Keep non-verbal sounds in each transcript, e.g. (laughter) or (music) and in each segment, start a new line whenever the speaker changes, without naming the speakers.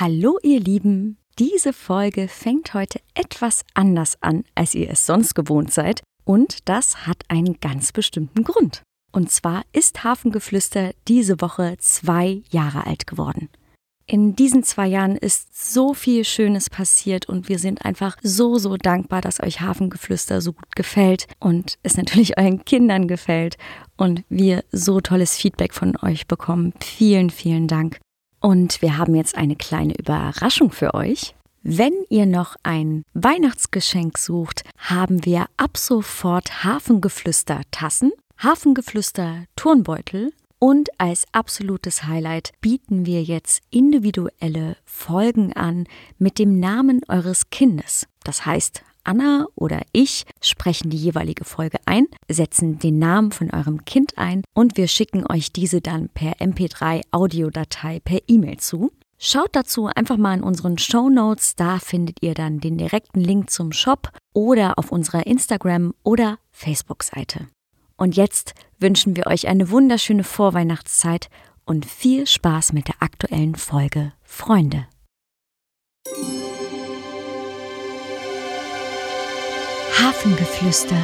Hallo ihr Lieben, diese Folge fängt heute etwas anders an, als ihr es sonst gewohnt seid und das hat einen ganz bestimmten Grund. Und zwar ist Hafengeflüster diese Woche zwei Jahre alt geworden. In diesen zwei Jahren ist so viel Schönes passiert und wir sind einfach so, so dankbar, dass euch Hafengeflüster so gut gefällt und es natürlich (laughs) euren Kindern gefällt und wir so tolles Feedback von euch bekommen. Vielen, vielen Dank. Und wir haben jetzt eine kleine Überraschung für euch. Wenn ihr noch ein Weihnachtsgeschenk sucht, haben wir ab sofort Hafengeflüster Tassen, Hafengeflüster Turnbeutel und als absolutes Highlight bieten wir jetzt individuelle Folgen an mit dem Namen eures Kindes. Das heißt, Anna oder ich sprechen die jeweilige Folge ein, setzen den Namen von eurem Kind ein und wir schicken euch diese dann per MP3 Audiodatei per E-Mail zu. Schaut dazu einfach mal in unseren Show Notes, da findet ihr dann den direkten Link zum Shop oder auf unserer Instagram- oder Facebook-Seite. Und jetzt wünschen wir euch eine wunderschöne Vorweihnachtszeit und viel Spaß mit der aktuellen Folge Freunde. Hafengeflüster.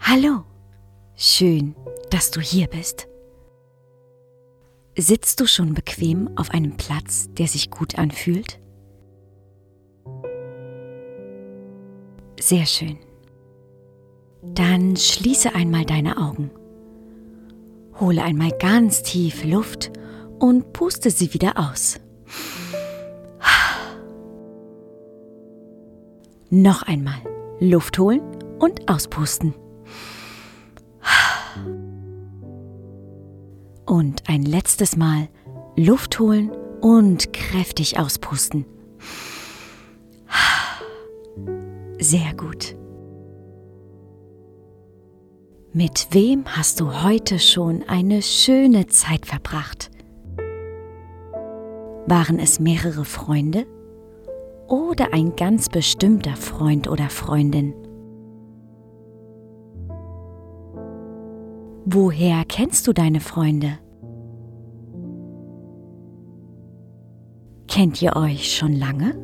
Hallo, schön, dass du hier bist. Sitzt du schon bequem auf einem Platz, der sich gut anfühlt? Sehr schön. Dann schließe einmal deine Augen. Hole einmal ganz tief Luft und puste sie wieder aus. Noch einmal Luft holen und auspusten. Und ein letztes Mal Luft holen und kräftig auspusten. Sehr gut. Mit wem hast du heute schon eine schöne Zeit verbracht? Waren es mehrere Freunde? Oder ein ganz bestimmter Freund oder Freundin? Woher kennst du deine Freunde? Kennt ihr euch schon lange?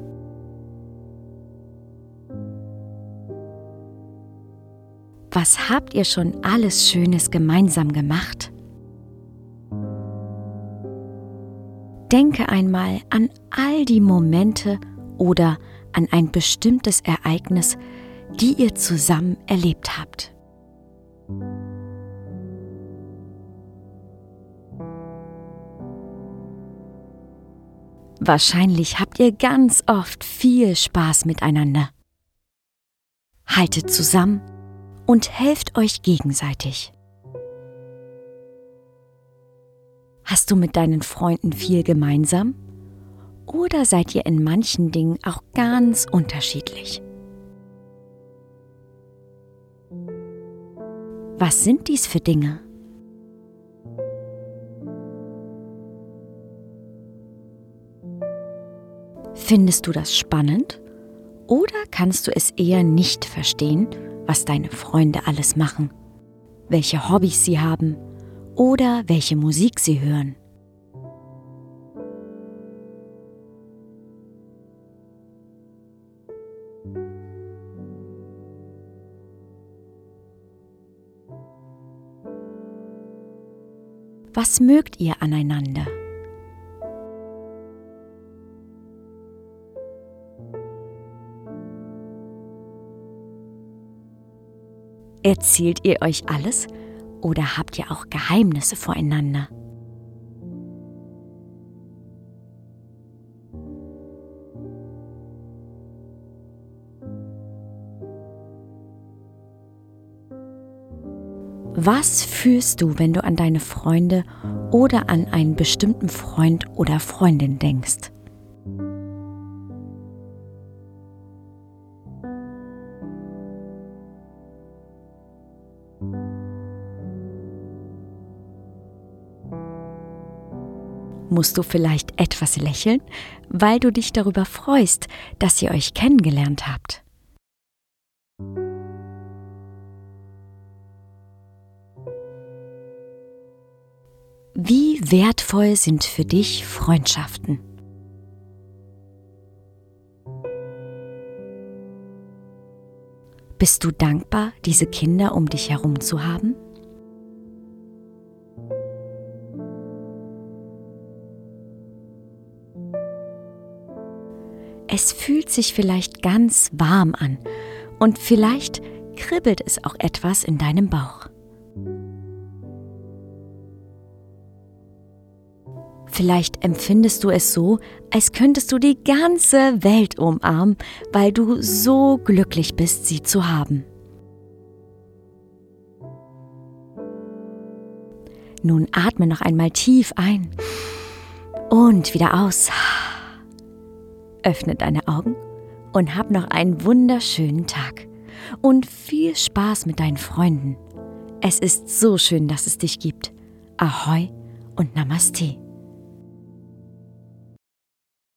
Was habt ihr schon alles Schönes gemeinsam gemacht? Denke einmal an all die Momente, oder an ein bestimmtes Ereignis, die ihr zusammen erlebt habt. Wahrscheinlich habt ihr ganz oft viel Spaß miteinander. Haltet zusammen und helft euch gegenseitig. Hast du mit deinen Freunden viel gemeinsam? Oder seid ihr in manchen Dingen auch ganz unterschiedlich? Was sind dies für Dinge? Findest du das spannend oder kannst du es eher nicht verstehen, was deine Freunde alles machen, welche Hobbys sie haben oder welche Musik sie hören? Was mögt ihr aneinander? Erzählt ihr euch alles oder habt ihr auch Geheimnisse voreinander? Was fühlst du, wenn du an deine Freunde oder an einen bestimmten Freund oder Freundin denkst? Musst du vielleicht etwas lächeln, weil du dich darüber freust, dass ihr euch kennengelernt habt? Wie wertvoll sind für dich Freundschaften? Bist du dankbar, diese Kinder um dich herum zu haben? Es fühlt sich vielleicht ganz warm an und vielleicht kribbelt es auch etwas in deinem Bauch. Vielleicht empfindest du es so, als könntest du die ganze Welt umarmen, weil du so glücklich bist, sie zu haben. Nun atme noch einmal tief ein und wieder aus. Öffne deine Augen und hab noch einen wunderschönen Tag. Und viel Spaß mit deinen Freunden. Es ist so schön, dass es dich gibt. Ahoi und Namaste.